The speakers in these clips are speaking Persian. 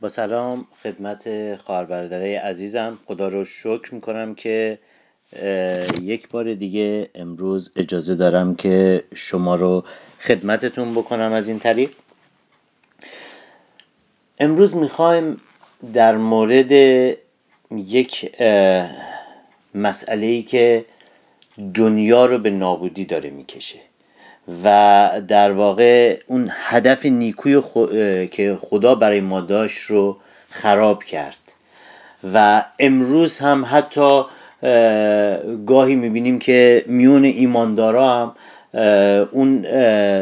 با سلام خدمت خواهر عزیزم. خدا رو شکر می‌کنم که یک بار دیگه امروز اجازه دارم که شما رو خدمتتون بکنم از این طریق. امروز می‌خوایم در مورد یک مسئله ای که دنیا رو به نابودی داره می‌کشه. و در واقع اون هدف نیکوی که خدا برای ما داشت رو خراب کرد. و امروز هم حتی گاهی می‌بینیم که میون ایماندارا هم اون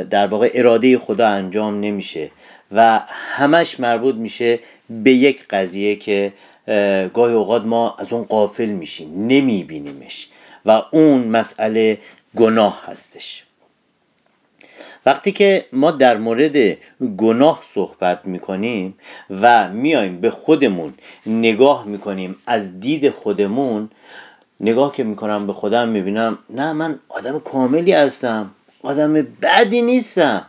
در واقع اراده خدا انجام نمیشه و همش مربوط میشه به یک قضیه که گاهی اوقات ما از اون قافل میشیم نمیبینیمش و اون مسئله گناه هستش. وقتی که ما در مورد گناه صحبت می‌کنیم و میایم به خودمون نگاه می‌کنیم از دید خودمون نگاه که می‌کنم به خودم می‌بینم نه من آدم کاملی هستم آدم بدی نیستم.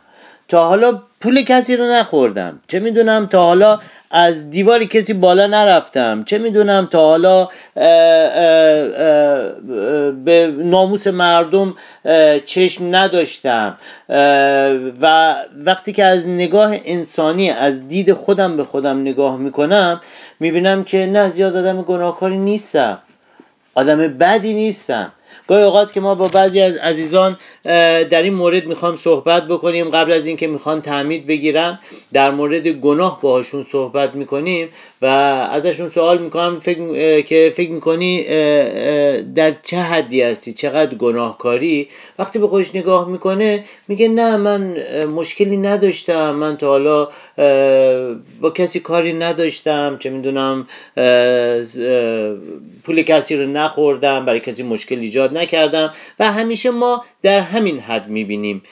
تا حالا پول کسی رو نخوردم. چه می‌دونم تا حالا از دیواری کسی بالا نرفتم. چه می‌دونم تا حالا به ناموس مردم چشم نداشتم. و وقتی که از نگاه انسانی از دید خودم به خودم نگاه می‌کنم می‌بینم که نه زیاد آدم گناهکاری نیستم. آدم بدی نیستم. گاهی اوقات که ما با بعضی از عزیزان در این مورد می‌خوام صحبت بکنیم. قبل از اینکه می‌خوان تعمید بگیرن در مورد گناه باهاشون صحبت می‌کنیم. و ازشون سوال می‌کنم فکر که فکر می‌کنی در چه حدی هستی؟ چقدر گناهکاری؟ وقتی به خودش نگاه می‌کنه میگه نه من مشکلی نداشتم. من تا حالا با کسی کاری نداشتم. چه می‌دونم پول کسی رو نخوردم برای کسی مشکل ایجاد نکردم. و همیشه ما در همین حد می‌بینیم.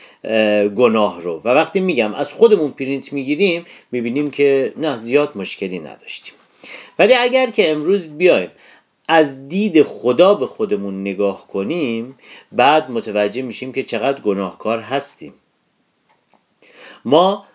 گناه رو. و وقتی میگم از خودمون پرینت می‌گیریم می‌بینیم که نه زیاد مشکلی نداشتیم. ولی اگر که امروز بیایم از دید خدا به خودمون نگاه کنیم بعد متوجه میشیم که چقدر گناهکار هستیم. ما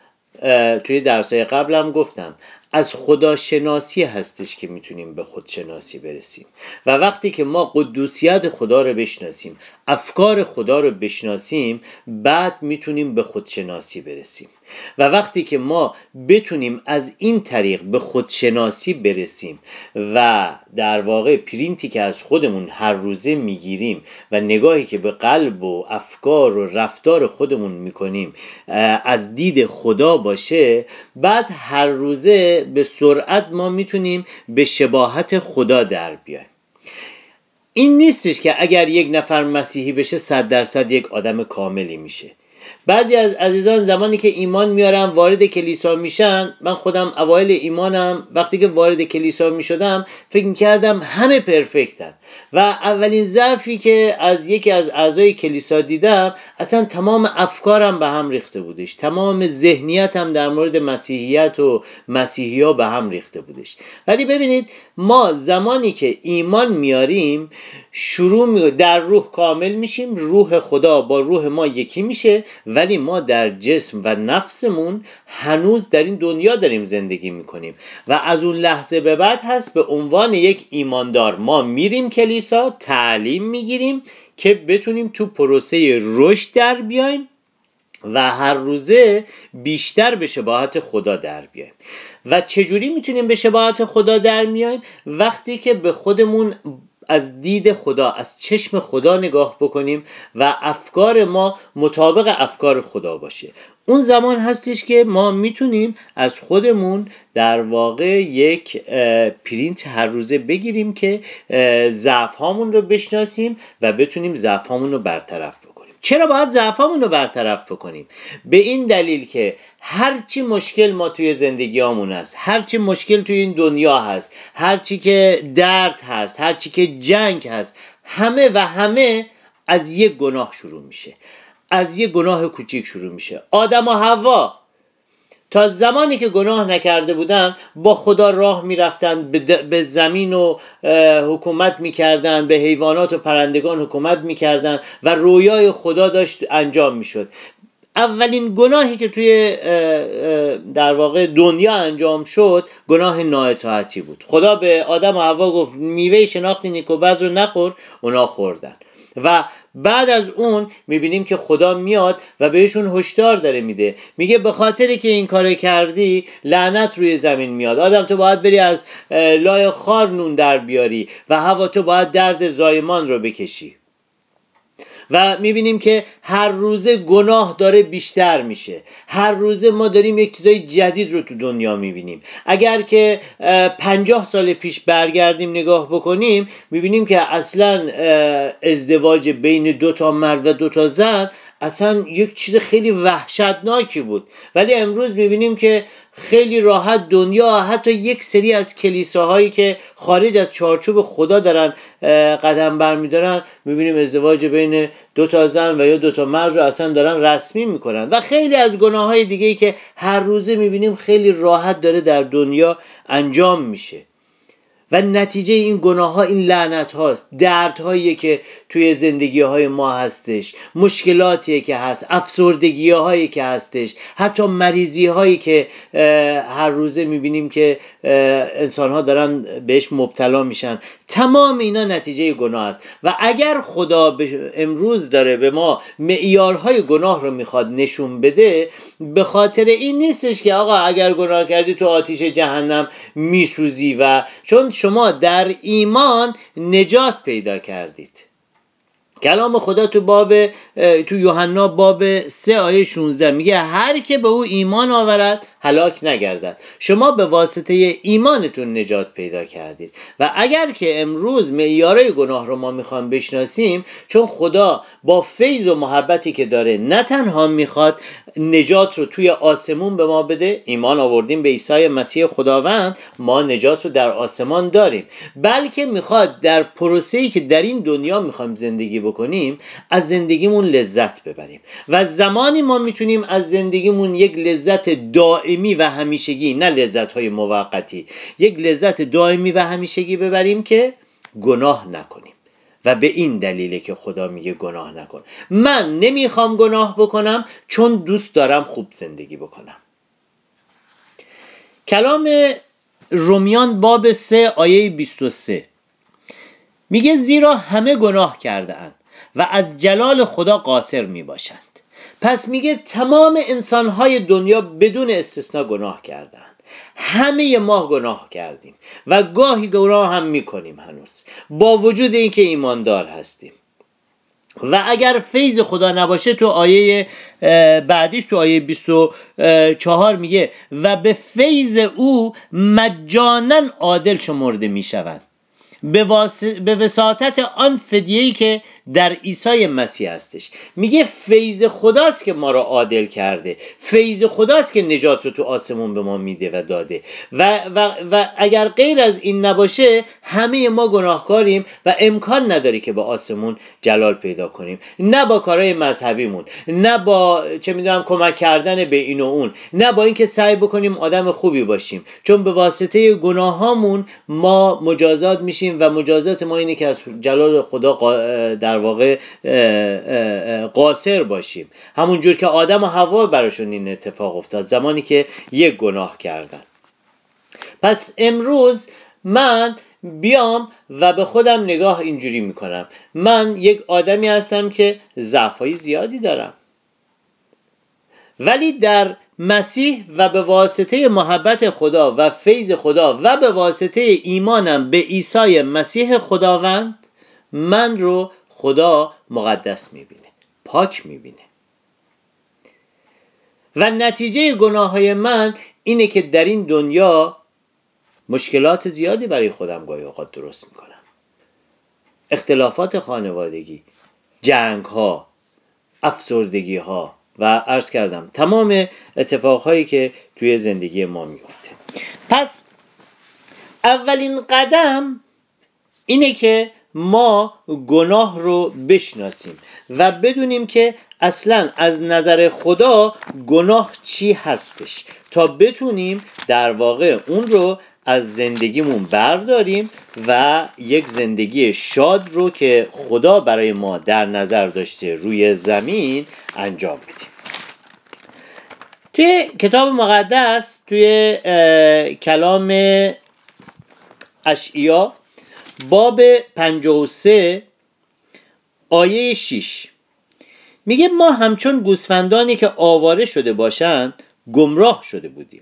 توی درسای قبلم گفتم از خداشناسی هستش که می‌تونیم به خودشناسی برسیم. و وقتی که ما قدوسیت خدا رو بشناسیم افکار خدا رو بشناسیم بعد می‌تونیم به خودشناسی برسیم. و وقتی که ما بتونیم از این طریق به خودشناسی برسیم و در واقع پرینتی که از خودمون هر روزه می‌گیریم و نگاهی که به قلب و افکار و رفتار خودمون می‌کنیم از دید خدا باشه بعد هر روزه به سرعت ما می‌تونیم به شباهت خدا در بیایم. این نیستش که اگر یک نفر مسیحی بشه صد درصد یک آدم کاملی میشه. بعضی از عزیزان زمانی که ایمان میارن وارد کلیسا میشن من خودم اوایل ایمانم وقتی که وارد کلیسا می‌شدم فکر می‌کردم همه پرفکتن. و اولین ضعفی که از یکی از اعضای کلیسا دیدم اصلا تمام افکارم به هم ریخته بودش. تمام ذهنیتم در مورد مسیحیت و مسیحی ها به هم ریخته بودش. ولی ببینید ما زمانی که ایمان میاریم شروع می... در روح کامل میشیم روح خدا با روح ما یکی میشه ولی ما در جسم و نفسمون هنوز در این دنیا داریم زندگی می‌کنیم. و از اون لحظه به بعد هست به عنوان یک ایماندار ما میریم کلیسا تعلیم می‌گیریم که بتونیم تو پروسه رشد در بیایم و هر روزه بیشتر به شباهت خدا در بیایم. و چجوری می‌تونیم به شباهت خدا در میایم وقتی که به خودمون از دید خدا از چشم خدا نگاه بکنیم و افکار ما مطابق افکار خدا باشه. اون زمان هستش که ما می‌تونیم از خودمون در واقع یک پرینت هر روزه بگیریم که ضعف هامون رو بشناسیم و بتونیم ضعف هامون رو برطرف بکنیم. چرا باید ضعفامون رو برطرف بکنیم؟ به این دلیل که هرچی مشکل ما توی زندگیامون هست هرچی مشکل توی این دنیا هست هرچی که درد هست هرچی که جنگ هست همه و همه از یک گناه شروع میشه. از یک گناه کوچیک شروع میشه. آدم و هوا تا زمانی که گناه نکرده بودن با خدا راه می‌رفتن به زمین و حکومت می‌کردن به حیوانات و پرندگان حکومت می‌کردن و رویای خدا داشت انجام می‌شد. اولین گناهی که توی در واقع دنیا انجام شد گناه نااطاعتی بود. خدا به آدم و حوا گفت میوه شناخت نیک و بد رو نخور اونا خوردن. و بعد از اون می‌بینیم که خدا میاد و بهشون هشدار داره میده. میگه به خاطر که این کار کردی لعنت روی زمین میاد. آدم تو باید بری از لای خار نون در بیاری و هوا تو باید درد زایمان رو بکشی. و می‌بینیم که هر روزه گناه داره بیشتر میشه. هر روزه ما داریم یک چیزای جدید رو تو دنیا می‌بینیم. اگر که پنجاه سال پیش برگردیم نگاه بکنیم می‌بینیم که اصلا ازدواج بین دو تا مرد و دو تا زن اصلا یک چیز خیلی وحشتناکی بود. ولی امروز می‌بینیم که خیلی راحت دنیا حتی یک سری از کلیساهایی که خارج از چارچوب خدا دارن قدم برمیدارن می‌بینیم ازدواج بین دو تا زن و یا دو تا مرد رو اصلا دارن رسمی می‌کنن. و خیلی از گناه های دیگه که هر روزه می‌بینیم خیلی راحت داره در دنیا انجام میشه. و نتیجه این گناه ها این لعنت هاست درد هایی که توی زندگی های ما هستش مشکلاتی که هست افسردگی هایی که هستش حتی مریضی هایی که هر روزه می‌بینیم که انسان ها دارن بهش مبتلا میشن. تمام اینا نتیجه گناه است. و اگر خدا امروز داره به ما معیارهای گناه رو می‌خواد نشون بده به خاطر این نیستش که آقا اگر گناه کردی تو آتیش جهنم میسوزی و چون شما در ایمان نجات پیدا کردید. کلام خدا تو باب تو یوحنا باب 3 آیه 16 میگه هر که به او ایمان آورد هلاک نگردد. شما به واسطه ایمانتون نجات پیدا کردید. و اگر که امروز معیارای گناه رو ما می‌خوام بشناسیم چون خدا با فیض و محبتی که داره نه تنها می‌خواد نجات رو توی آسمون به ما بده ایمان آوردیم به عیسی مسیح خداوند ما نجات رو در آسمان داریم. بلکه می‌خواد در پروسه‌ای که در این دنیا می‌خوایم زندگی بکنیم از زندگیمون لذت ببریم. و زمانی ما می‌تونیم از زندگیمون یک لذت دائمی و همیشگی نه لذت های موقتی. یک لذت دائمی و همیشگی ببریم که گناه نکنیم. و به این دلیله که خدا میگه گناه نکن. من نمی‌خوام گناه بکنم چون دوست دارم خوب زندگی بکنم. کلام رومیان باب 3 آیه 23 میگه زیرا همه گناه کرده اند و از جلال خدا قاصر می باشند پس میگه تمام انسانهای دنیا بدون استثنا گناه کردند. همه ما گناه کردیم و گاهی گناه هم می‌کنیم هنوز. با وجود اینکه ایماندار هستیم. و اگر فیض خدا نباشه تو آیه بعدیش تو آیه 24 میگه و به فیض او مجانا عادل شمرده می‌شوند. به. به وساطت آن فدیهی که در عیسی مسیح هستش. میگه فیض خداست که ما را عادل کرده. فیض خداست که نجات رو تو آسمون به ما میده و داده. و, و, و اگر غیر از این نباشه همه ما گناهکاریم و امکان نداری که با آسمون جلال پیدا کنیم. نه با کارهای مذهبیمون نه با چه می‌دونم کمک کردن به این و اون نه با اینکه سعی بکنیم آدم خوبی باشیم. چون به واسطه گناهامون ما مجازات میشیم و مجازات ما اینه که از جلال خدا در در واقع قاصر باشیم. همونجور که آدم و هوا براشون این اتفاق افتاد زمانی که یک گناه کردن. پس امروز من بیام و به خودم نگاه اینجوری می‌کنم. من یک آدمی هستم که ضعفای زیادی دارم. ولی در مسیح و به واسطه محبت خدا و فیض خدا و به واسطه ایمانم به عیسی مسیح خداوند من رو خدا مقدس می‌بینه پاک می‌بینه. و نتیجه گناه های من اینه که در این دنیا مشکلات زیادی برای خودم گاهی اوقات درست می‌کنم. اختلافات خانوادگی جنگ ها افسردگی ها و عرض کردم تمام اتفاقهایی که توی زندگی ما میفته پس اولین قدم اینه که ما گناه رو بشناسیم و بدونیم که اصلا از نظر خدا گناه چی هستش. تا بتونیم در واقع اون رو از زندگیمون برداریم و یک زندگی شاد رو که خدا برای ما در نظر داشته روی زمین انجام بدیم. توی کتاب مقدس توی کلام اشعیا باب 53 آیه 6 میگه ما همچون گوسفندانی که آواره شده باشند گمراه شده بودیم.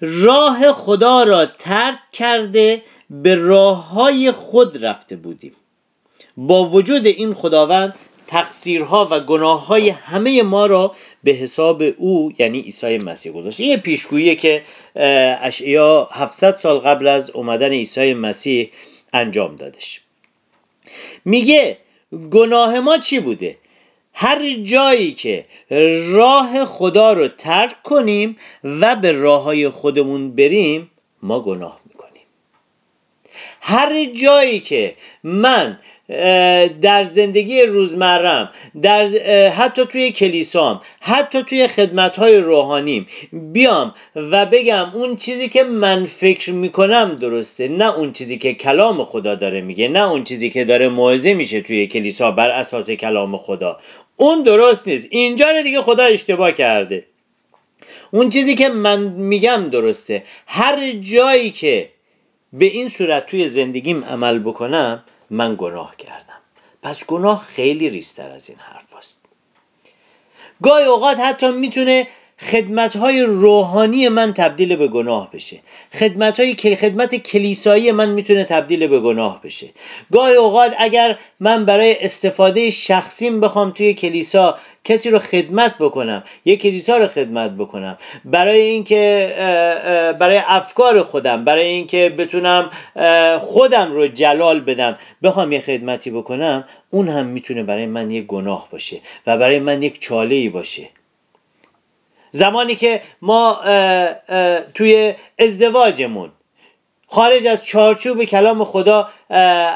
راه خدا را ترک کرده به راه های خود رفته بودیم. با وجود این خداوند تقصیرها و گناه های همه ما را به حساب او یعنی عیسی مسیح گذاشت. این پیشگویی که اشعیا 700 سال قبل از اومدن عیسی مسیح انجام دادش. میگه گناه ما چی بوده؟ هر جایی که راه خدا رو ترک کنیم و به راه های خودمون بریم ما گناه می‌کنیم. هر جایی که من در زندگی روزمرم در حتی توی کلیسام حتی توی خدمت های روحانیم. بیام و بگم اون چیزی که من فکر می‌کنم درسته نه اون چیزی که کلام خدا داره میگه نه اون چیزی که داره موعظه میشه توی کلیسا بر اساس کلام خدا. اون درست نیست. اینجا دیگه خدا اشتباه کرده. اون چیزی که من میگم درسته. هر جایی که به این صورت توی زندگیم عمل بکنم من گناه کردم. پس گناه خیلی ریستر از این حرف است گاهی اوقات حتی می‌تونه خدمت های روحانی من تبدیل به گناه بشه. خدمت های خدمت کلیسایی من می‌تونه تبدیل به گناه بشه. گاهی اوقات اگر من برای استفاده شخصیم بخوام توی کلیسا کسی رو خدمت بکنم یک کلیسا رو خدمت بکنم. برای اینکه برای افکار خودم برای اینکه بتونم خودم رو جلال بدم بخوام یه خدمتی بکنم اون هم می‌تونه برای من یک گناه باشه و برای من یک چاله ای باشه. زمانی که ما توی ازدواجمون خارج از چارچوب کلام خدا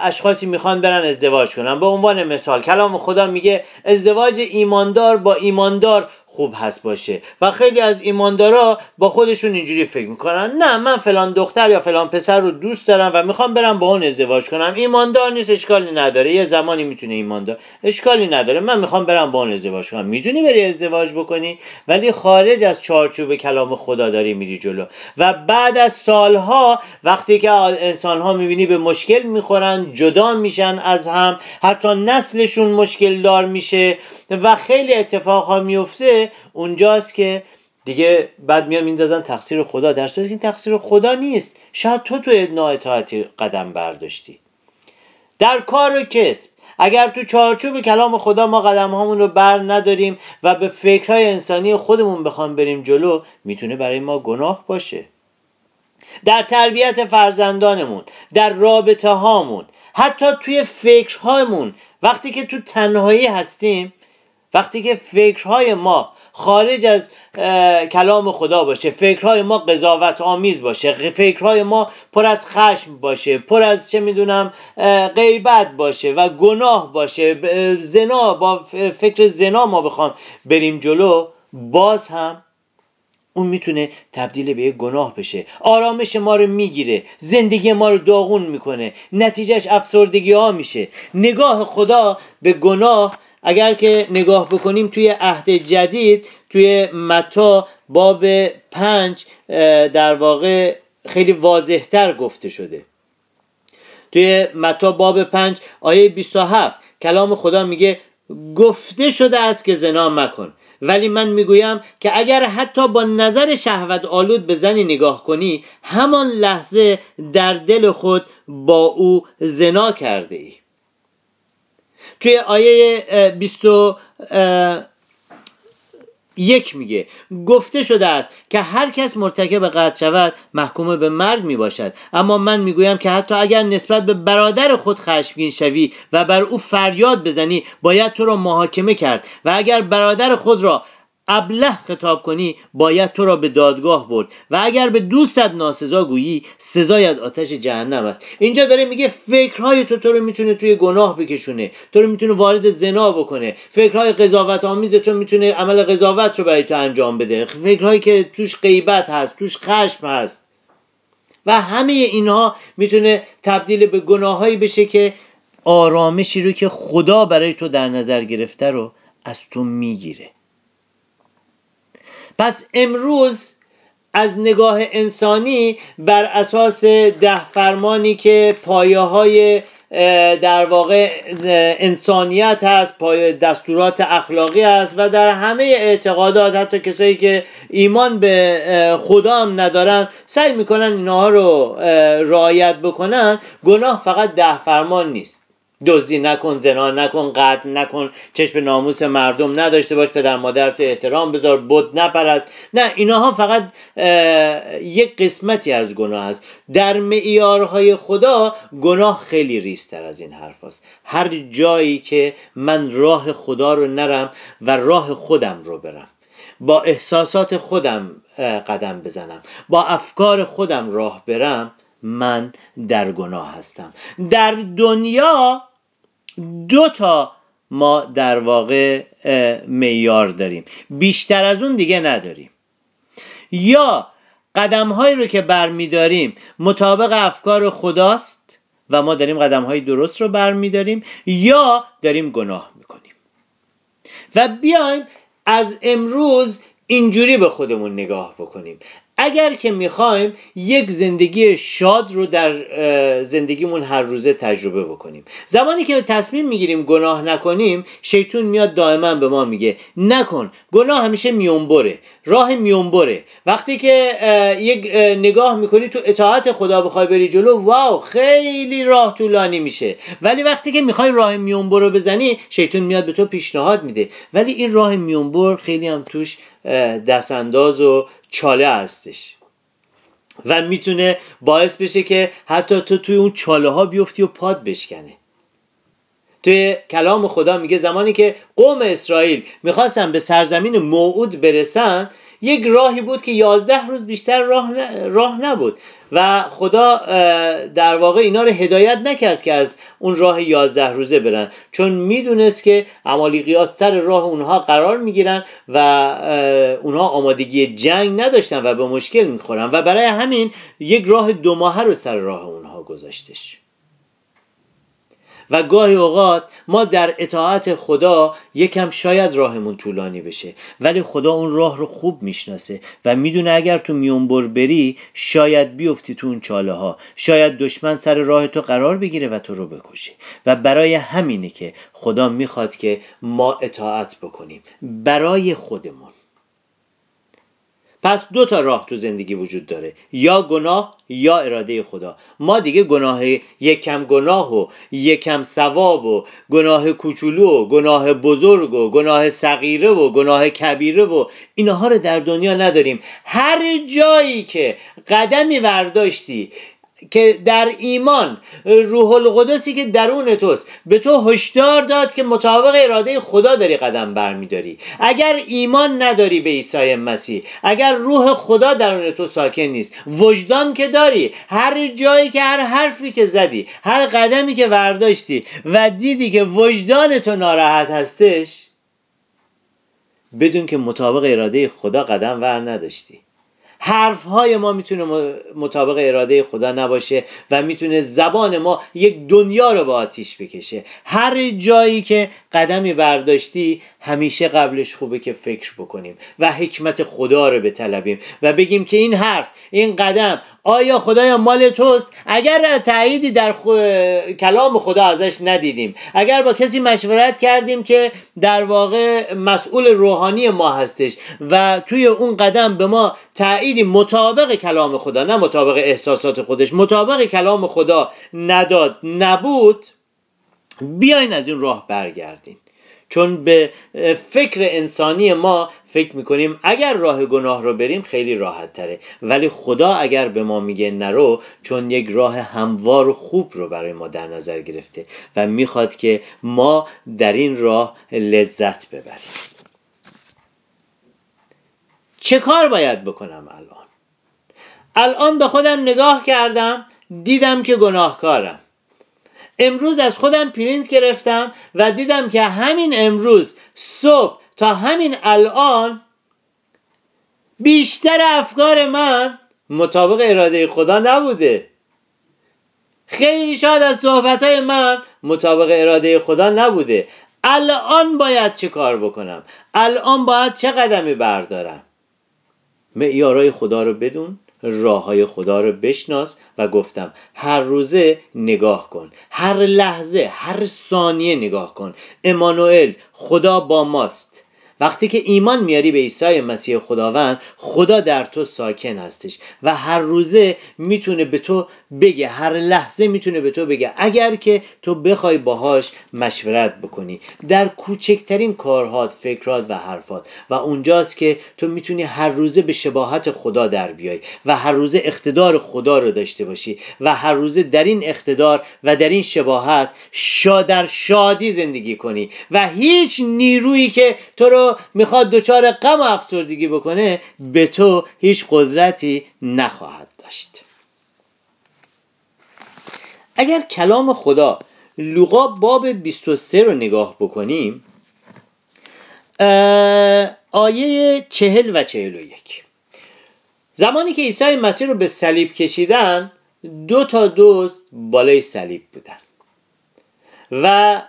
اشخاصی می‌خوان برن ازدواج کنن. به عنوان مثال کلام خدا میگه ازدواج ایماندار با ایماندار خوب هست باشه. و خیلی از ایماندارا با خودشون اینجوری فکر می‌کنن. نه من فلان دختر یا فلان پسر رو دوست دارم و می‌خوام برم با اون ازدواج کنم. ایماندار نیست اشکالی نداره. یه زمانی می‌تونه ایماندار اشکالی نداره. من می‌خوام برم با اون ازدواج کنم. می‌تونی بری ازدواج بکنی ولی خارج از چارچوب کلام خدا داری میری جلو. و بعد از سالها وقتی که انسان ها می‌بینی به مشکل می‌خورن جدا میشن از هم. حتی نسلشون مشکل دار میشه. و خیلی اتفاق ها میفته اونجاست که دیگه بعد میان میندازن تقصیر خدا. در صورتی که این تقصیر خدا نیست. شاید تو تو نااطاعتی قدم برداشتی. در کار و کسب. اگر تو چارچوب کلام خدا ما قدم هامون رو بر نداریم و به فکرهای انسانی خودمون بخوام بریم جلو می‌تونه برای ما گناه باشه. در تربیت فرزندانمون در رابطه هامون حتی توی فکرهامون. وقتی که تو تنهایی هستیم وقتی که فکرهای ما خارج از کلام خدا باشه فکرهای ما قضاوت آمیز باشه فکرهای ما پر از خشم باشه پر از چه می‌دونم غیبت باشه و گناه باشه زنا با فکر زنا ما بخوام بریم جلو باز هم اون می‌تونه تبدیل به یک گناه بشه. آرامش ما رو می‌گیره زندگی ما رو داغون می‌کنه نتیجهش افسردگی ها میشه. نگاه خدا به گناه اگر که نگاه بکنیم توی عهد جدید توی متا باب پنج در واقع خیلی واضحتر گفته شده. توی متا باب پنج آیه 27 کلام خدا میگه گفته شده است که زنا مکن. ولی من می‌گویم که اگر حتی با نظر شهوت آلود به زنی نگاه کنی همان لحظه در دل خود با او زنا کرده ای توی آیه 20 یک میگه گفته شده است که هر کس مرتکب قتل شود محکوم به مرگ می باشد اما من می‌گویم که حتی اگر نسبت به برادر خود خشمگین شوی و بر او فریاد بزنی باید تو را محاکمه کرد. و اگر برادر خود را ابله خطاب کنی باید تو را به دادگاه برد. و اگر به دوستت ناسزا گویی سزایت آتش جهنم است. اینجا داره میگه فکرهای تو تو رو می‌تونه توی گناه بکشونه. تو رو می‌تونه وارد زنا بکنه. فکرهای قضاوت آمیز تو می‌تونه عمل قضاوت رو برای تو انجام بده. فکرهایی که توش غیبت هست توش خشم هست. و همه اینها می‌تونه تبدیل به گناههایی بشه که آرامشی رو که خدا برای تو در نظر گرفته رو از تو می‌گیره. پس امروز از نگاه انسانی بر اساس ده فرمانی که پایه های در واقع انسانیت هست پای دستورات اخلاقی هست و در همه اعتقادات حتی کسایی که ایمان به خدا هم ندارن سعی می‌کنن اینها رو رعایت بکنن گناه فقط ده فرمان نیست. دزدی نکن زنا نکن قتل نکن چشم ناموس مردم نداشته باش پدر مادر تو احترام بذار بود نپرست. نه اینها فقط یک قسمتی از گناه است در معیارهای خدا گناه خیلی ریستر از این حرف است هر جایی که من راه خدا رو نرم و راه خودم رو برم با احساسات خودم قدم بزنم با افکار خودم راه برم من در گناه هستم. در دنیا دو تا ما در واقع میار داریم. بیشتر از اون دیگه نداریم. یا قدم هایی رو که برمیداریم مطابق افکار خداست و ما داریم قدم های درست رو برمیداریم یا داریم گناه می‌کنیم. و بیایم از امروز اینجوری به خودمون نگاه بکنیم. اگر که می‌خوایم یک زندگی شاد رو در زندگیمون هر روزه تجربه بکنیم. زمانی که تصمیم می‌گیریم گناه نکنیم شیطون میاد دائما به ما میگه نکن گناه همیشه میونبره راه میونبره. وقتی که یک نگاه می‌کنی تو اطاعت خدا بخوای بری جلو واو خیلی راه طولانی میشه. ولی وقتی که می‌خوای راه میونبر رو بزنی شیطون میاد به تو پیشنهاد میده. ولی این راه میونبر خیلی هم توش دستانداز و چاله هستش. و می‌تونه باعث بشه که حتی تو توی اون چاله ها بیفتی و پاد بشکنه. توی کلام خدا میگه زمانی که قوم اسرائیل می‌خواستن به سرزمین موعود برسن یک راهی بود که یازده روز بیشتر راه, راه نبود. و خدا در واقع اینا رو هدایت نکرد که از اون راه یازده روزه برن. چون می‌دونست که ها سر راه اونها قرار می‌گیرن و اونها آمادگی جنگ نداشتن و به مشکل می‌خورن. و برای همین یک راه دو ماهه رو سر راه اونها گذاشتش. و گاهی اوقات ما در اطاعت خدا یکم شاید راهمون طولانی بشه ولی خدا اون راه رو خوب می‌شناسه و می‌دونه اگر تو میونبر بری شاید بیفتی تو اون چاله ها شاید دشمن سر راه تو قرار بگیره و تو رو بکشه. و برای همینه که خدا می‌خواد که ما اطاعت بکنیم. برای خودمون. پس دو تا راه تو زندگی وجود داره. یا گناه یا اراده خدا. ما دیگه گناه یکم گناه و یکم ثواب و گناه کوچولو و گناه بزرگ و گناه صغیره و گناه کبیره و اینها رو در دنیا نداریم. هر جایی که قدمی برداشتی که در ایمان روح القدسی که درون توست به تو هشدار داد که مطابق اراده خدا داری قدم برمیداری. اگر ایمان نداری به عیسی مسیح اگر روح خدا درون تو ساکن نیست وجدان که داری هر جایی که هر حرفی که زدی هر قدمی که برداشتی و دیدی که وجدان تو ناراحت هستش بدون که مطابق اراده خدا قدم ور نداشتی. حرف های ما می‌تونه مطابق اراده خدا نباشه و می‌تونه زبان ما یک دنیا رو به آتیش بکشه. هر جایی که قدمی برداشتی همیشه قبلش خوبه که فکر بکنیم و حکمت خدا رو بطلبیم و بگیم که این حرف این قدم آیا خدایا مال توست؟ اگر تأییدی در کلام خدا ازش ندیدیم. اگر با کسی مشورت کردیم که در واقع مسئول روحانی ما هستش و توی اون قدم به ما تأییدی مطابق کلام خدا نه مطابق احساسات خودش مطابق کلام خدا نداد نبود بیاین از این راه برگردین چون به فکر انسانی ما فکر می‌کنیم اگر راه گناه رو بریم خیلی راحت تره ولی خدا اگر به ما میگه نرو چون یک راه هموار و خوب رو برای ما در نظر گرفته و می‌خواد که ما در این راه لذت ببریم. چه کار باید بکنم الان؟ الان به خودم نگاه کردم دیدم که گناهکارم. امروز از خودم پرینت گرفتم و دیدم که همین امروز صبح تا همین الان بیشتر افکار من مطابق اراده خدا نبوده. خیلی شاید از صحبت من مطابق اراده خدا نبوده. الان باید چه کار بکنم؟ الان باید چه قدمی بردارم؟ معیارهای خدا رو بدون؟ راه های خدا رو بشناس و گفتم هر روزه نگاه کن هر لحظه هر ثانیه نگاه کن. امانوئل خدا با ماست. وقتی که ایمان میاری به عیسی مسیح خداوند خدا در تو ساکن هستش و هر روزه می‌تونه به تو بگه هر لحظه می‌تونه به تو بگه اگر که تو بخوای باهاش مشورت بکنی. در کوچکترین کارهات فکرات و حرفات. و اونجاست که تو می‌تونی هر روزه به شباهت خدا در بیای و هر روزه اقتدار خدا رو داشته باشی و هر روزه در این اقتدار و در این شباهت شادر شادی زندگی کنی. و هیچ نیرویی که تو می‌خواد دچار غم و افسردگی بکنه به تو هیچ قدرتی نخواهد داشت. اگر کلام خدا لوقا باب 23 رو نگاه بکنیم آیه چهل و چهل و یک. زمانی که عیسی مسیح رو به صلیب کشیدن دو تا دوست بالای صلیب بودن. و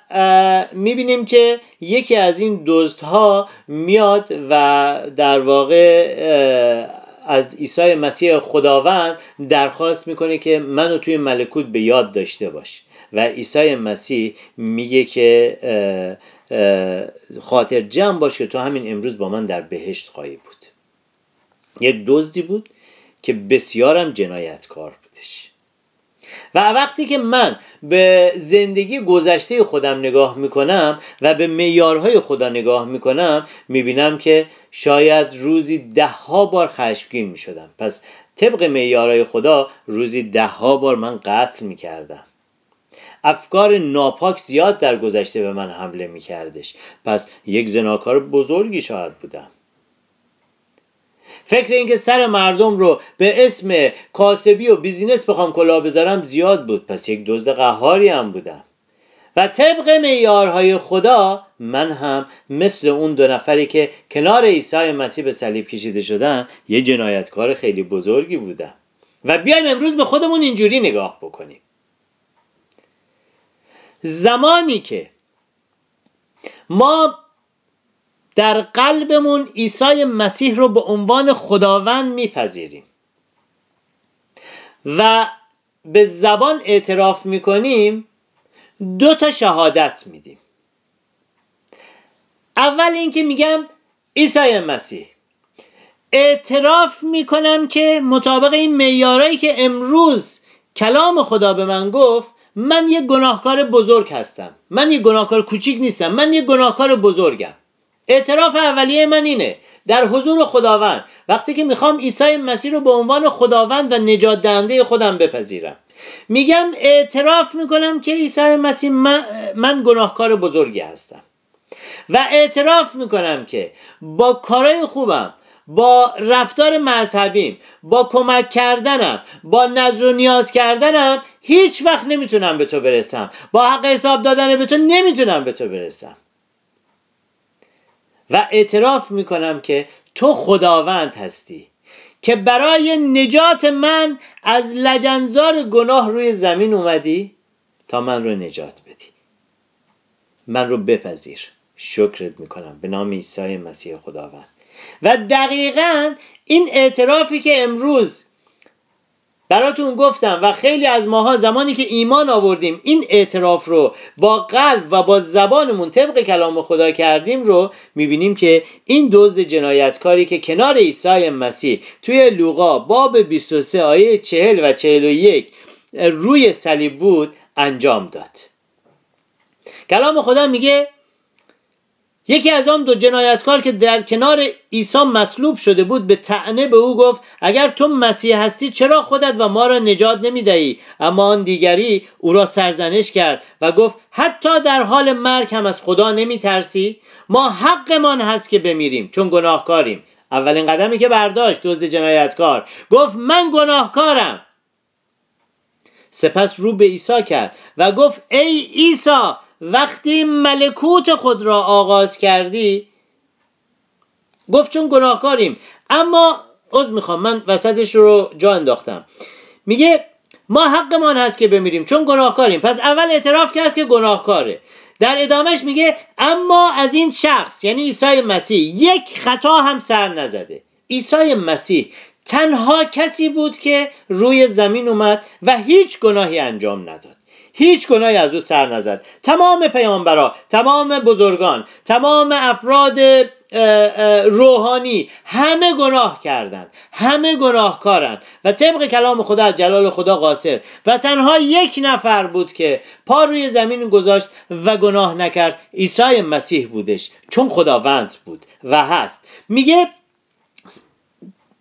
می‌بینیم که یکی از این دوست ها میاد و در واقع از عیسی مسیح خداوند درخواست می‌کنه که منو توی ملکوت به یاد داشته باش. و عیسی مسیح میگه که خاطر جمع باش که تو همین امروز با من در بهشت خواهی بود. یک دزدی بود که بسیارم جنایتکار بودش. و وقتی که من به زندگی گذشته خودم نگاه می‌کنم و به میارهای خدا نگاه می‌کنم می‌بینم که شاید روزی ده ها بار خشمگین می‌شدم. پس طبق میارهای خدا روزی ده ها بار من قتل می‌کردم. افکار ناپاک زیاد در گذشته به من حمله میکردش. پس یک زناکار بزرگی شاید بودم. فکر اینکه سر مردم رو به اسم کاسبی و بیزینس بخوام کلاه بذارم زیاد بود. پس یک دزد قهاری هم بودم. و طبق معیارهای خدا من هم مثل اون دو نفری که کنار عیسی مسیح به صلیب کشیده شدن یه جنایتکار خیلی بزرگی بودم. و بیایم امروز به خودمون اینجوری نگاه بکنیم. زمانی که ما در قلبمون عیسی مسیح رو به عنوان خداوند میپذیریم. و به زبان اعتراف می‌کنیم دو تا شهادت میدیم. اول اینکه میگم عیسی مسیح. اعتراف می‌کنم که مطابق این معیارایی که امروز کلام خدا به من گفت من یه گناهکار بزرگ هستم. من یه گناهکار کوچیک نیستم. من یه گناهکار بزرگم. اعتراف اولیه من اینه. در حضور خداوند وقتی که می‌خوام عیسی مسیح رو به عنوان خداوند و نجات دهنده خودم بپذیرم. میگم اعتراف می‌کنم که عیسی مسیح من, من گناهکار بزرگی هستم. و اعتراف می‌کنم که با کارهای خوبم با رفتار مذهبیم با کمک کردنم با نظر و نیاز کردنم هیچ وقت نمی‌تونم به تو برسم. با حق حساب دادن به تو نمی‌تونم به تو برسم. و اعتراف می‌کنم که تو خداوند هستی که برای نجات من از لجنزار گناه روی زمین اومدی تا من رو نجات بدی. من رو بپذیر. شکرت می‌کنم به نام عیسی مسیح خداوند. و دقیقا این اعترافی که امروز براتون گفتم و خیلی از ماها زمانی که ایمان آوردیم این اعتراف رو با قلب و با زبانمون طبق کلام خدا کردیم رو می‌بینیم که این دزد جنایتکاری که کنار عیسی مسیح توی لوقا باب 23 آیه 40 و 41 روی صلیب بود انجام داد. کلام خدا میگه یکی از آن دو جنایتکار که در کنار عیسی مصلوب شده بود به تعنه به او گفت اگر تو مسیح هستی چرا خودت و ما را نجات نمی‌دهی؟ اما آن دیگری او را سرزنش کرد و گفت حتی در حال مرگ هم از خدا نمی ترسی ما حقمان هست که بمیریم چون گناهکاریم. اولین قدمی که برداشت دزد جنایتکار گفت من گناهکارم. سپس رو به عیسی کرد و گفت ای عیسی وقتی ملکوت خود را آغاز کردی گفت چون گناهکاریم. اما عذر می‌خوام من وسطش رو جا انداختم. میگه ما حقمان هست که بمیریم چون گناهکاریم. پس اول اعتراف کرد که گناهکاره. در ادامهش میگه اما از این شخص یعنی عیسی مسیح یک خطا هم سر نزده. عیسی مسیح تنها کسی بود که روی زمین اومد و هیچ گناهی انجام نداد. هیچ گناهی از او سر نزد. تمام پیامبرا تمام بزرگان تمام افراد روحانی همه گناه کردند همه گناهکارن و طبق کلام خدا از جلال خدا قاصر. و تنها یک نفر بود که پا روی زمین گذاشت و گناه نکرد عیسی مسیح بودش چون خداوند بود و هست. میگه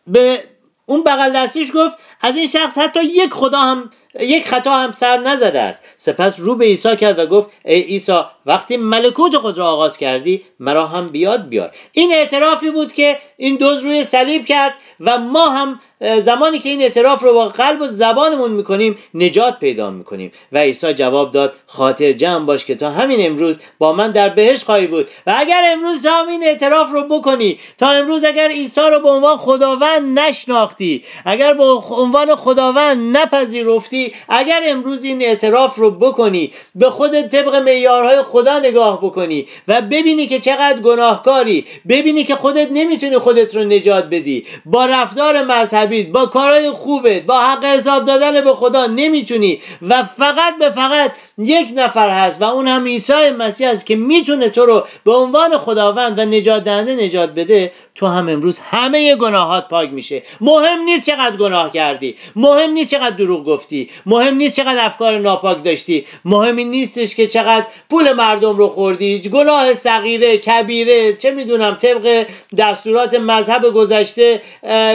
به اون بغل دستیش گفت از این شخص حتی یک خدا هم یک خطا هم سر نزده است. سپس رو به عیسی کرد و گفت ای عیسی وقتی ملکوت خود را آغاز کردی مرا هم بیاد بیار. این اعترافی بود که این دوز روی صلیب کرد و ما هم زمانی که این اعتراف رو با قلب و زبانمون می‌کنیم نجات پیدا می‌کنیم. و عیسی جواب داد خاطر جمع باش که تا همین امروز با من در بهش خواهی بود. و اگر امروز تا این اعتراف رو بکنی تا امروز اگر عیسی رو به عنوان خداوند نشناختی اگر به عنوان خداوند نپذیرفتی اگر امروز این اعتراف رو بکنی به خودت طبق معیارهای خدا نگاه بکنی و ببینی که چقدر گناهکاری ببینی که خودت نمی‌تونی خودت رو نجات بدی. با رفتار مذهبی با کارهای خوبت با حق حساب دادن به خدا نمی‌تونی و فقط به فقط یک نفر هست و اون هم عیسی مسیح است که می‌تونه تو رو به عنوان خداوند و نجات دهنده نجات بده تو هم امروز همه گناهات پاک میشه. مهم نیست چقدر گناه کردی. مهم نیست چقدر دروغ گفتی. مهم نیست چقدر افکار ناپاک داشتی. مهم نیستش که چقدر پول مردم رو خوردی. گناه صغیره کبیره چه می‌دونم طبق دستورات مذهب گذشته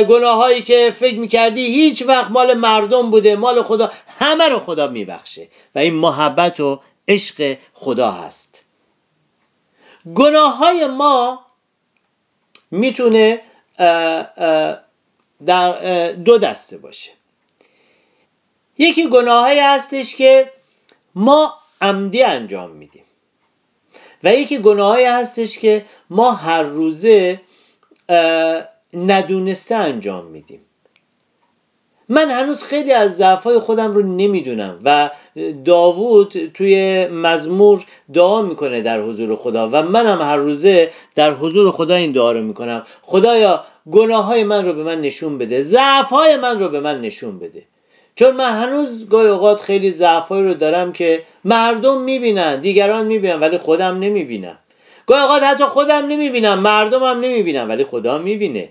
گناهایی که فکر می‌کردی هیچ وقت مال مردم بوده. مال خدا. همه رو خدا میبخشه. و این محبت و عشق خدا هست. گناه های ما می‌تونه در دو دسته باشه. یکی گناهایی هستش که ما عمدی انجام میدیم. و یکی گناهایی هستش که ما هر روزه ندونسته انجام میدیم. من هنوز خیلی از ضعفای خودم رو نمی‌دونم و داوود توی مزمور دعا می‌کنه در حضور خدا و منم هر روزه در حضور خدا این دعا رو می‌کنم. خدایا گناه های من رو به من نشون بده ضعف های من رو به من نشون بده. چون من هنوز گاهی اوقات خیلی ضعفایی رو دارم که مردم می‌بینن دیگران می‌بینن ولی خودم نمی‌بینم. گاهی اوقات حتی خودم نمی‌بینم مردمم نمی‌بینم ولی خدا می‌بینه.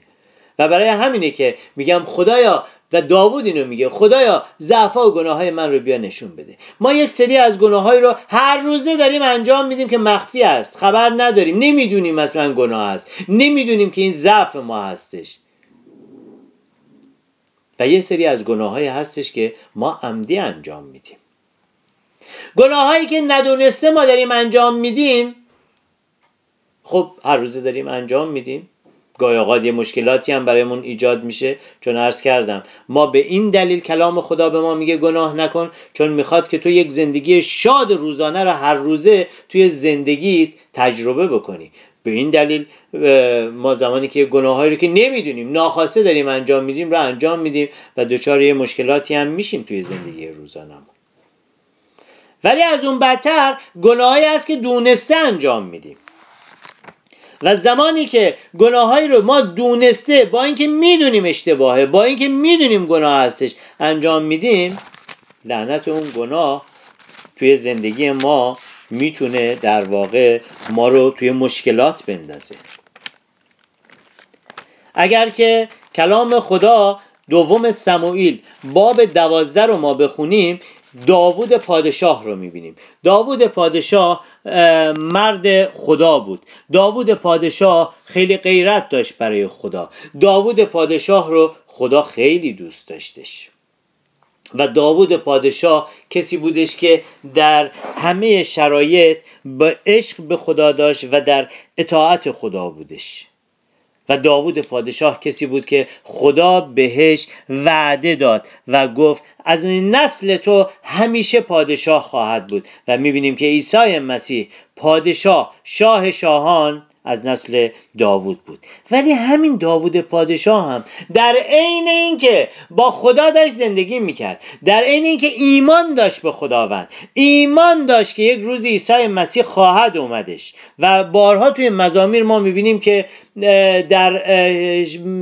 و برای همینه که میگم خدایا و داوود اینو میگه خدایا ضعفا و گناه های من رو بیا نشون بده. ما یک سری از گناه رو هر روزه داریم انجام میدیم که مخفی است خبر نداریم نمی‌دونیم مثلا گناه است نمی‌دونیم که این ضعف ما هستش. و یه سری از گناه های هستش که ما عمدی انجام میدیم. گناه هایی که ندونسته ما داریم انجام میدیم خب هر روزه داریم انجام میدیم. گاهی اوقات یه مشکلاتی هم برایمون ایجاد میشه. چون عرض کردم ما به این دلیل کلام خدا به ما میگه گناه نکن چون می‌خواد که تو یک زندگی شاد روزانه رو هر روزه توی زندگیت تجربه بکنی. به این دلیل ما زمانی که گناههایی رو که نمی‌دونیم ناخواسته داریم انجام میدیم رو انجام میدیم و دچار یه مشکلاتی هم میشیم توی زندگی روزانه ولی از اون بدتر گناهایی است که دونسته انجام میدیم. و زمانی که گناههایی رو ما دونسته با اینکه می‌دونیم اشتباهه با اینکه می‌دونیم گناه هستش انجام میدیم لعنت اون گناه توی زندگی ما می‌تونه در واقع ما رو توی مشکلات بندازه. اگر که کلام خدا دوم سموئیل باب دوازده رو ما بخونیم داوود پادشاه رو می‌بینیم. داوود پادشاه مرد خدا بود. داوود پادشاه خیلی غیرت داشت برای خدا. داوود پادشاه رو خدا خیلی دوست داشتش. و داوود پادشاه کسی بودش که در همه شرایط با عشق به خدا داشت و در اطاعت خدا بودش. و داوود پادشاه کسی بود که خدا بهش وعده داد و گفت از نسل تو همیشه پادشاه خواهد بود. و می‌بینیم که عیسی مسیح پادشاه شاه شاهان از نسل داوود بود. ولی همین داوود پادشاه هم در عین اینکه با خدا داشت زندگی می‌کرد در عین اینکه ایمان داشت به خداوند ایمان داشت که یک روز عیسی مسیح خواهد اومدش. و بارها توی مزامیر ما می‌بینیم که در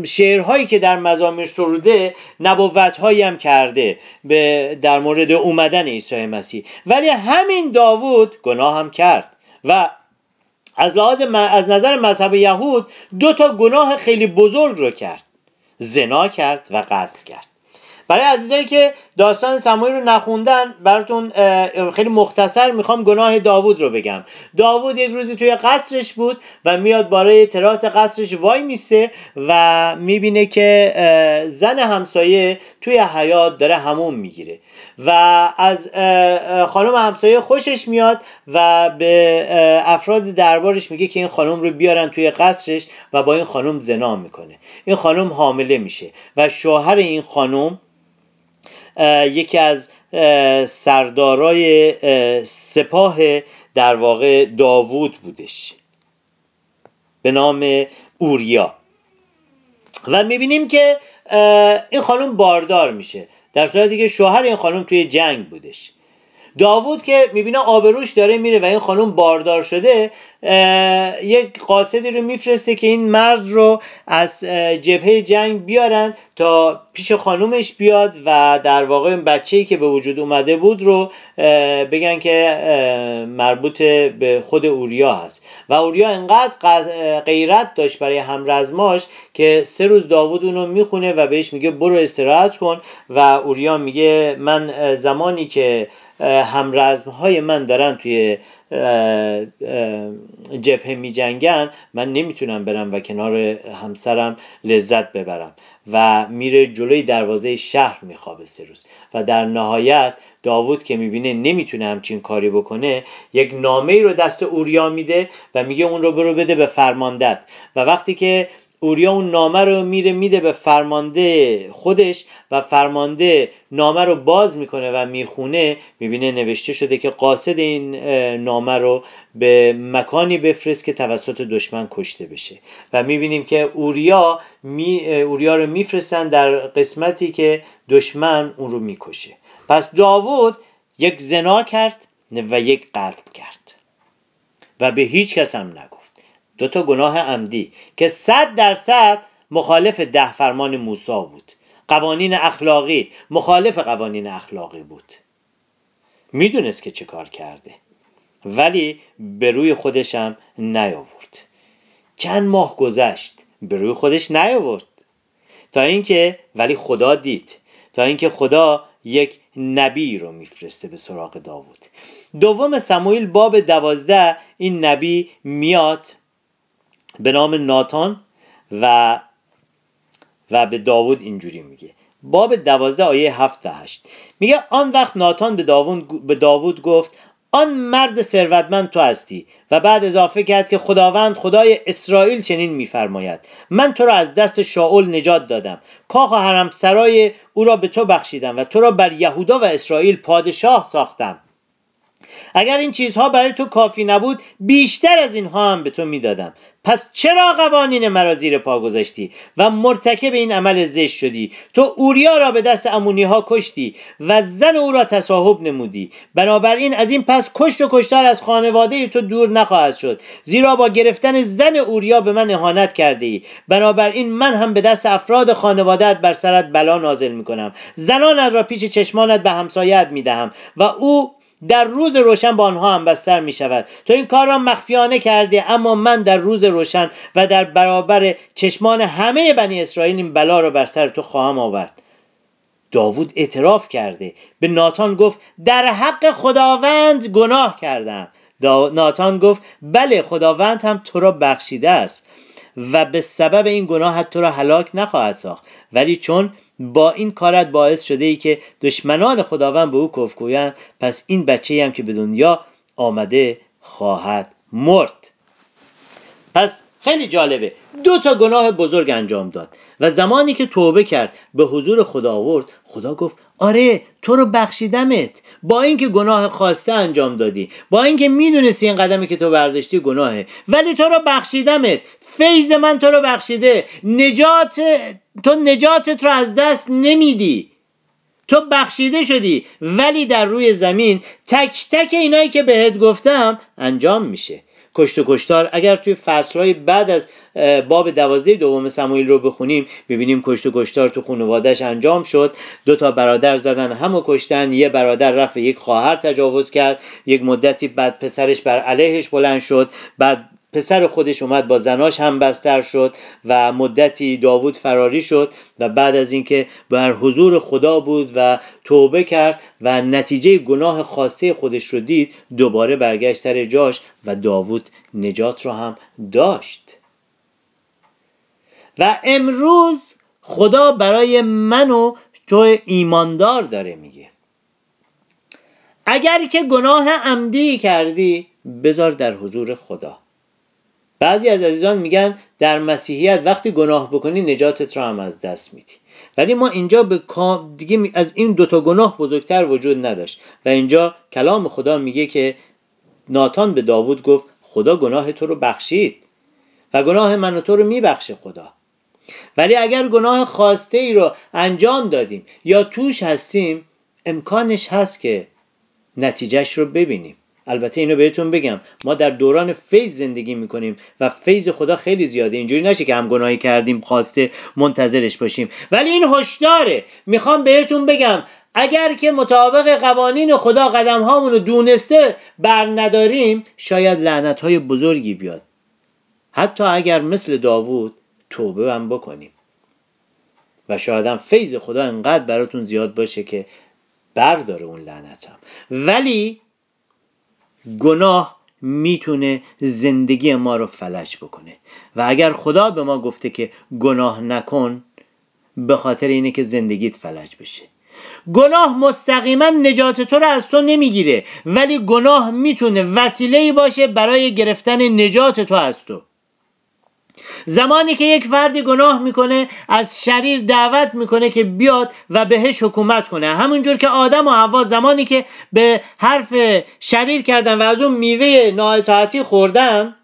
شعرهایی که در مزامیر سروده نبوتهایی هم کرده به در مورد اومدن عیسی مسیح. ولی همین داوود گناه هم کرد و از لحاظ از نظر مذهب یهود دو تا گناه خیلی بزرگ رو کرد. زنا کرد و قتل کرد. برای عزیزایی که داستان سموئیل رو نخوندن براتون خیلی مختصر می‌خوام گناه داوود رو بگم. داوود یک روزی توی قصرش بود و میاد برای تراس قصرش وای میسته و می‌بینه که زن همسایه توی حیات داره همون می‌گیره و از خانم همسایه خوشش میاد و به افراد دربارش میگه که این خانم رو بیارن توی قصرش و با این خانم زنا می‌کنه. این خانم حامله میشه و شوهر این خانم یکی از سردارای سپاه در واقع داوود بودش. به نام اوریا. و می‌بینیم که این خانم باردار میشه. در صورتی که شوهر این خانم توی جنگ بودش. داوود که می‌بینه آبروش داره میره و این خانم باردار شده یک قاصدی رو میفرسته که این مرد رو از جبهه جنگ بیارن تا پیش خانومش بیاد و در واقع این بچه‌ای که به وجود اومده بود رو بگن که مربوط به خود اوریا هست. و اوریا انقدر غیرت داشت برای همرزماش که سه روز داوود اونو می‌خونه و بهش میگه برو استراحت کن و اوریا میگه من زمانی که همرزم های من دارن توی جبهه می جنگن من نمی‌تونم برم و کنار همسرم لذت ببرم و میره جلوی دروازه شهر میخوابه سه روز. و در نهایت داوود که می‌بینه نمی‌تونه همچین کاری بکنه یک نامه ای رو دست اوریا میده و میگه اون رو برو بده به فرماندت و وقتی که اوریا اون نامه رو میره میده به فرمانده خودش و فرمانده نامه رو باز می‌کنه و می‌خونه. می‌بینه نوشته شده که قاصد این نامه رو به مکانی بفرست که توسط دشمن کشته بشه. و می‌بینیم که اوریا می اوریا رو میفرستن در قسمتی که دشمن اون رو می‌کشه. پس داوود یک زنا کرد و یک قتل کرد. و به هیچ کس هم نگفت. دو تا گناه عمدی که صد درصد مخالف ده فرمان موسی بود. قوانین اخلاقی مخالف قوانین اخلاقی بود. می‌دونست که چه کار کرده. ولی به روی خودشم نیاورد. چند ماه گذشت به روی خودش نیاورد. تا اینکه ولی خدا دید. تا اینکه خدا یک نبی رو میفرسته به سراغ داوود. دوم سموئیل باب دوازده این نبی میاد به نام ناتان و و به داوود اینجوری میگه. باب دوازده آیه هفت و هشت. میگه آن وقت ناتان به داوود, به داوود گفت آن مرد ثروتمند تو هستی و بعد اضافه کرد که خداوند خدای اسرائیل چنین میفرماید. من تو را از دست شاول نجات دادم. کاخ و حرم سرای او را به تو بخشیدم و تو را بر یهودا و اسرائیل پادشاه ساختم. اگر این چیزها برای تو کافی نبود بیشتر از اینها هم به تو می‌دادم. پس چرا قوانین مرا زیر پا گذاشتی و مرتکب این عمل زشت شدی؟ تو اوریا را به دست امونی ها کشتی و زن او را تصاحب نمودی. بنابراین از این پس کشت و کشتار از خانواده تو دور نخواهد شد. زیرا با گرفتن زن اوریا به من اهانت کرده ای بنابراین من هم به دست افراد خانوادت بر سرت بلا نازل می‌کنم. زنانت را پیش چشمانت به همسایت می‌دهم و او در روز روشن با آنها هم بستر می شود تو این کار را مخفیانه کرده اما من در روز روشن و در برابر چشمان همه بنی اسرائیل این بلا را بر سر تو خواهم آورد. داوود اعتراف کرده. به ناتان گفت در حق خداوند گناه کردم. ناتان گفت بله خداوند هم تو را بخشیده است. و به سبب این گناه تو را هلاک نخواهد ساخت. ولی چون با این کارت باعث شده ای که دشمنان خداوند به او کفگویند پس این بچه هم که به دنیا آمده خواهد مرد. پس خیلی جالبه. دو تا گناه بزرگ انجام داد و زمانی که توبه کرد به حضور خدا آورد خدا گفت آره تو رو بخشیدمت. با اینکه گناه خواسته انجام دادی. با اینکه می‌دونستی این قدمی که تو برداشتی گناهه. ولی تو رو بخشیدمت. فیض من تو رو بخشیده. نجات تو نجاتت رو از دست نمیدی. تو بخشیده شدی. ولی در روی زمین تک تک اینایی که بهت گفتم انجام میشه. کشت و کشتار. اگر توی فصلهای بعد از باب دوازده دوم سمایل رو بخونیم ببینیم کشت و کشتار تو خانوادهش انجام شد. دو تا برادر زدن همو کشتن. یه برادر رفت یک خواهر تجاوز کرد. یک مدتی بعد پسرش بر علیهش بلند شد. بعد پسر خودش اومد با زناش هم بستر شد و مدتی داوود فراری شد و بعد از اینکه بر حضور خدا بود و توبه کرد و نتیجه گناه خواسته خودش رو دید دوباره برگشت سر جاش و داوود نجات رو هم داشت. و امروز خدا برای من و تو ایماندار داره میگه. اگر که گناه عمدی کردی بذار در حضور خدا. بعضی از عزیزان میگن در مسیحیت وقتی گناه بکنی نجاتت رو هم از دست میدی. ولی ما اینجا به دیگه از این دوتا گناه بزرگتر وجود نداشت. و اینجا کلام خدا میگه که ناتان به داوود گفت خدا گناه تو رو بخشید و گناه من و تو رو میبخشه خدا. ولی اگر گناه خواسته ای رو انجام دادیم یا توش هستیم امکانش هست که نتیجهش رو ببینیم. البته اینو بهتون بگم ما در دوران فیض زندگی می‌کنیم و فیض خدا خیلی زیاده. اینجوری نشه که هم گناهی کردیم خواسته منتظرش باشیم. ولی این هشداره. می‌خوام بهتون بگم اگر که مطابق قوانین خدا قدم هامون رو دونسته بر نداریم شاید لعنت های بزرگی بیاد. حتی اگر مثل داوود توبه هم بکنیم. و شاید هم فیض خدا انقدر براتون زیاد باشه که برداره اون لعنت هم ولی گناه می‌تونه زندگی ما رو فلج بکنه. و اگر خدا به ما گفته که گناه نکن به خاطر اینه که زندگیت فلج بشه. گناه مستقیما نجات تو رو از تو نمی‌گیره ولی گناه می‌تونه وسیله باشه برای گرفتن نجات تو از تو. زمانی که یک فردی گناه می‌کنه از شریر دعوت می‌کنه که بیاد و بهش حکومت کنه. همونجور که آدم و حوا زمانی که به حرف شریر کردن و از اون میوه نااطاعتی خوردن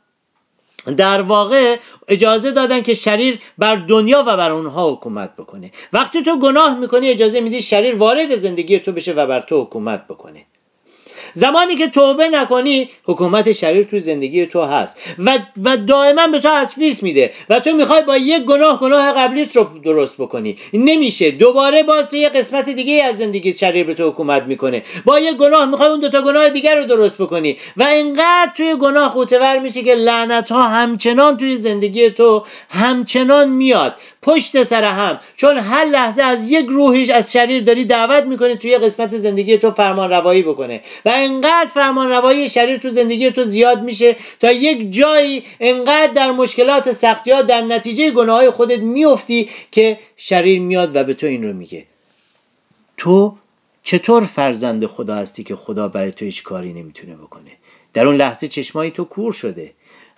در واقع اجازه دادن که شریر بر دنیا و بر اونها حکومت بکنه. وقتی تو گناه می‌کنی اجازه میدی شریر وارد زندگی تو بشه و بر تو حکومت بکنه. زمانی که توبه نکنی حکومت شریر توی زندگی تو هست. و, و دائما به تو ادویس میده و تو می‌خوای با یک گناه گناه قبلیت رو درست بکنی. نمیشه. دوباره باز تو یه قسمت دیگه از زندگی شریر به تو حکومت می‌کنه. با یک گناه می‌خوای اون دوتا گناه دیگر رو درست بکنی. و اینقدر توی گناه خوتور میشه که لعنت ها همچنان توی زندگی تو همچنان میاد. پشت سر هم. چون هر لحظه از یک روحیش از شریر داری دعوت می‌کنه توی قسمت زندگی تو فرمان روایی بکنه. و انقدر فرمان روایی شریر تو زندگی تو زیاد میشه تا یک جایی انقدر در مشکلات سختی ها در نتیجه گناه های خودت میفتی که شریر میاد و به تو این رو میگه. تو چطور فرزند خدا هستی که خدا برای تو هیچ کاری نمی‌تونه بکنه؟ در اون لحظه چشمایی تو کور شده.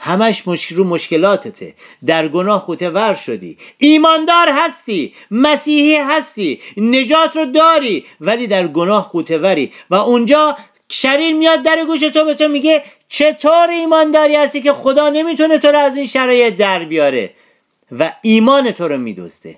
همش مشکل رو مشکلاتته. در گناه خوته ور شدی. ایماندار هستی. مسیحی هستی. نجات رو داری ولی در گناه خوته وری و اونجا شریر میاد در گوش تو به تو میگه چطور ایمانداری هستی که خدا نمی‌تونه تو رو از این شرایط در بیاره؟ و ایمان تو رو میدوسته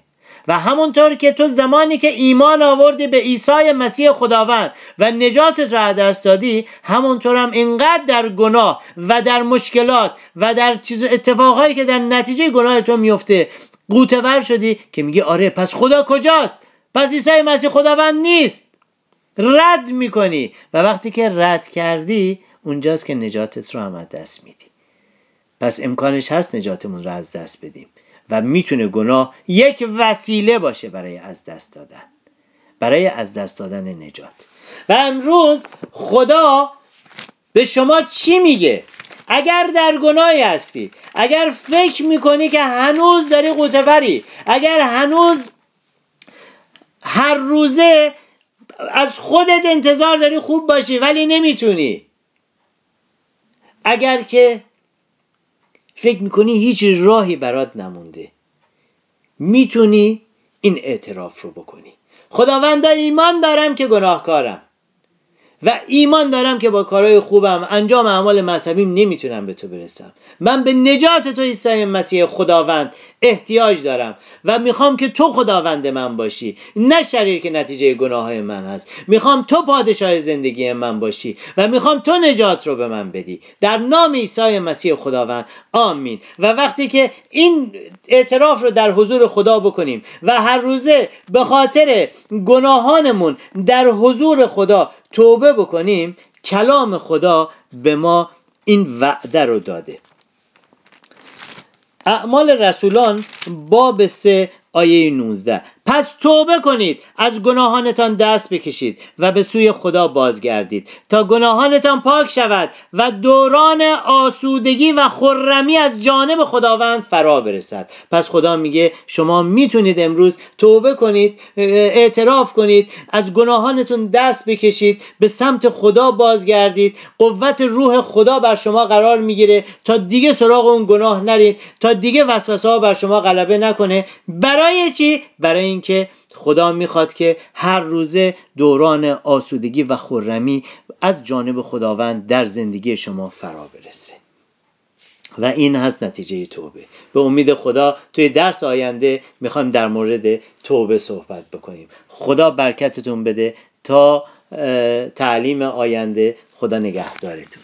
و همونطور که تو زمانی که ایمان آوردی به عیسی مسیح خداوند و نجاتت را دست دادی همونطور هم اینقدر در گناه و در مشکلات و در چیز اتفاقهایی که در نتیجه گناه تو میفته قوتور شدی که میگی آره پس خدا کجاست؟ پس عیسی مسیح خداوند نیست. رد می‌کنی. و وقتی که رد کردی اونجاست که نجاتت رو هم دست میدی. پس امکانش هست نجاتمون رو از دست بدیم. و می‌تونه گناه یک وسیله باشه برای از دست دادن. برای از دست دادن نجات. و امروز خدا به شما چی میگه؟ اگر در گناهی هستی اگر فکر می‌کنی که هنوز داری قوتوری اگر هنوز هر روزه از خودت انتظار داری خوب باشی ولی نمی‌تونی. اگر که فکر می‌کنی هیچ راهی برات نمونده. می‌تونی این اعتراف رو بکنی. خداوندا ایمان دارم که گناهکارم. و ایمان دارم که با کارهای خوبم انجام اعمال مذهبیم نمی‌تونم به تو برسم. من به نجات تو عیسی مسیح خداوند احتیاج دارم و می‌خوام که تو خداوند من باشی نه شریر که نتیجه گناه من هست. می‌خوام تو پادشاه زندگی من باشی و می‌خوام تو نجات رو به من بدی. در نام عیسی مسیح خداوند آمین. و وقتی که این اعتراف رو در حضور خدا بکنیم و هر روزه به خاطر گناهانمون در حضور خدا توبه بکنیم کلام خدا به ما این وعده رو داده. اعمال رسولان باب سه آیه 19 پس توبه کنید. از گناهانتان دست بکشید و به سوی خدا بازگردید. تا گناهانتان پاک شود و دوران آسودگی و خرمی از جانب خداوند فرا برسد. پس خدا میگه شما می‌تونید امروز توبه کنید اعتراف کنید از گناهانتون دست بکشید به سمت خدا بازگردید. قوت روح خدا بر شما قرار می‌گیره. تا دیگه سراغ اون گناه نرید. تا دیگه وسوسه ها بر شما غلبه نکنه. برای چی؟ برای اینکه خدا می‌خواد که هر روزه دوران آسودگی و خورمی از جانب خداوند در زندگی شما فرا برسه. و این هست نتیجه توبه. به امید خدا توی درس آینده می‌خوایم در مورد توبه صحبت بکنیم. خدا برکتتون بده تا تعلیم آینده خدا نگهدارتون.